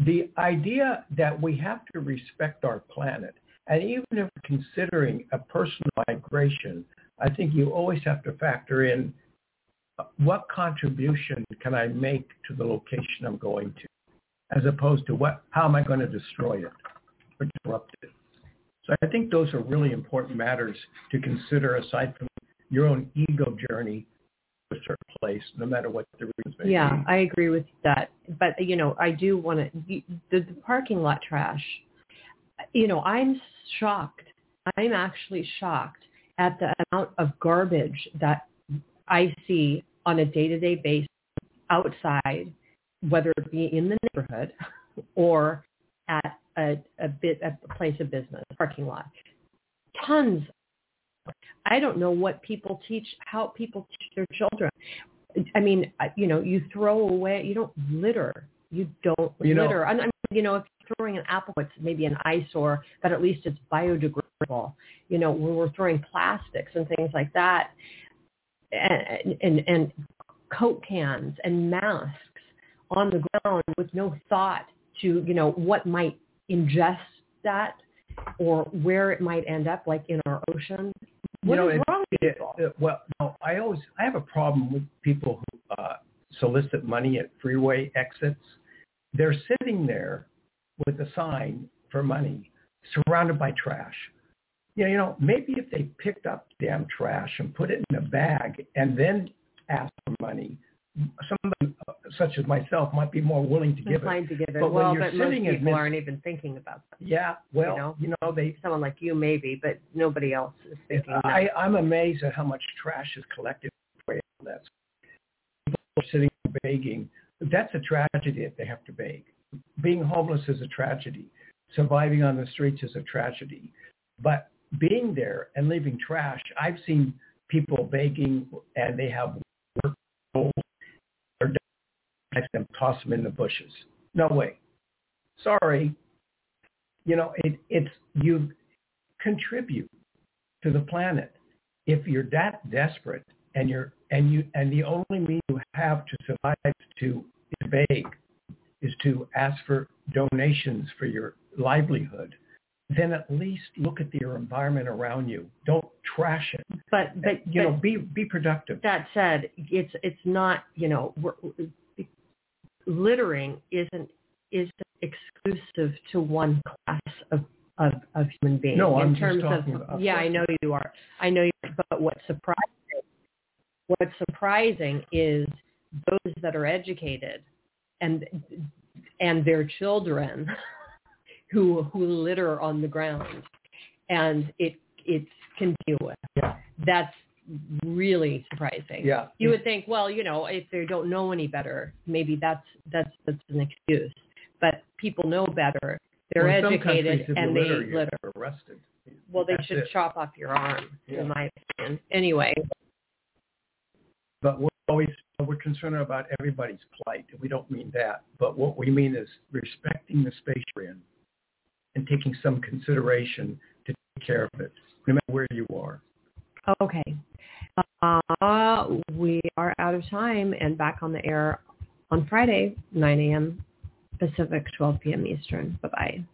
The idea that we have to respect our planet, and even if we're considering a personal migration, I think you always have to factor in what contribution can I make to the location I'm going to, as opposed to what, how am I going to destroy it or disrupt it. So I think those are really important matters to consider aside from your own ego journey to a certain place, no matter what the reasons may Yeah, be. I agree with that. But you know, I do want to the parking lot trash. You know, I'm shocked. I'm actually shocked at the amount of garbage that I see on a day-to-day basis outside, whether it be in the neighborhood or at a, a bit at a place of business, parking lot. tons. I don't know what people teach, how people teach their children. I mean, you know, you throw away, you don't litter. You don't You know- litter. I mean, you know, if you're throwing an apple, it's maybe an eyesore, but at least it's biodegradable. You know, when we're throwing plastics and things like that, and and, and Coke cans and masks on the ground with no thought to, you know, what might ingest that or where it might end up, like in our ocean. You know, is it- wrong with it- it- well, no, I always I have a problem with people who uh, solicit money at freeway exits. They're sitting there with a sign for money, surrounded by trash. Yeah, you know, maybe if they picked up damn trash and put it in a bag and then asked for money, somebody such as myself might be more willing to give it. To give it. But when well, you're but sitting at people aren't even thinking about that. Yeah, well, know? you know, they Someone like you maybe, but nobody else is thinking that. I, I'm amazed at how much trash is collected. That's people are sitting begging. That's a tragedy that they have to beg. Being homeless is a tragedy. Surviving on the streets is a tragedy. But being there and leaving trash, I've seen people begging and they have work or them toss them in the bushes. No way. Sorry. You know, it, it's you contribute to the planet. If you're that desperate and you're and you and the only means you have to survive is to beg, is to ask for donations for your livelihood, then at least look at your environment around you. Don't trash it. but but you know, be be productive. that said, it's it's not you know we're, littering isn't isn't exclusive to one class of of, of human beings. No, in I'm just terms talking of about- yeah, I know you are. I know you. Are, but what's surprising what's surprising is those that are educated and and their children (laughs) who who litter on the ground and it it's continuous. Yeah. That's really surprising. Yeah. You would think, well, you know, if they don't know any better, maybe that's that's that's an excuse. But people know better. They're Well, educated countries, if you and litter, they you're litter. arrested. Well, they That's should it. chop off your arm, Yeah. in my opinion. Anyway, But we're always we're concerned about everybody's plight. We don't mean that, but what we mean is respecting the space you're in and taking some consideration to take care of it, no matter where you are. okay. Uh, we are out of time and back on the air on Friday, 9 a.m. Pacific, 12 p.m. Eastern. Bye-bye.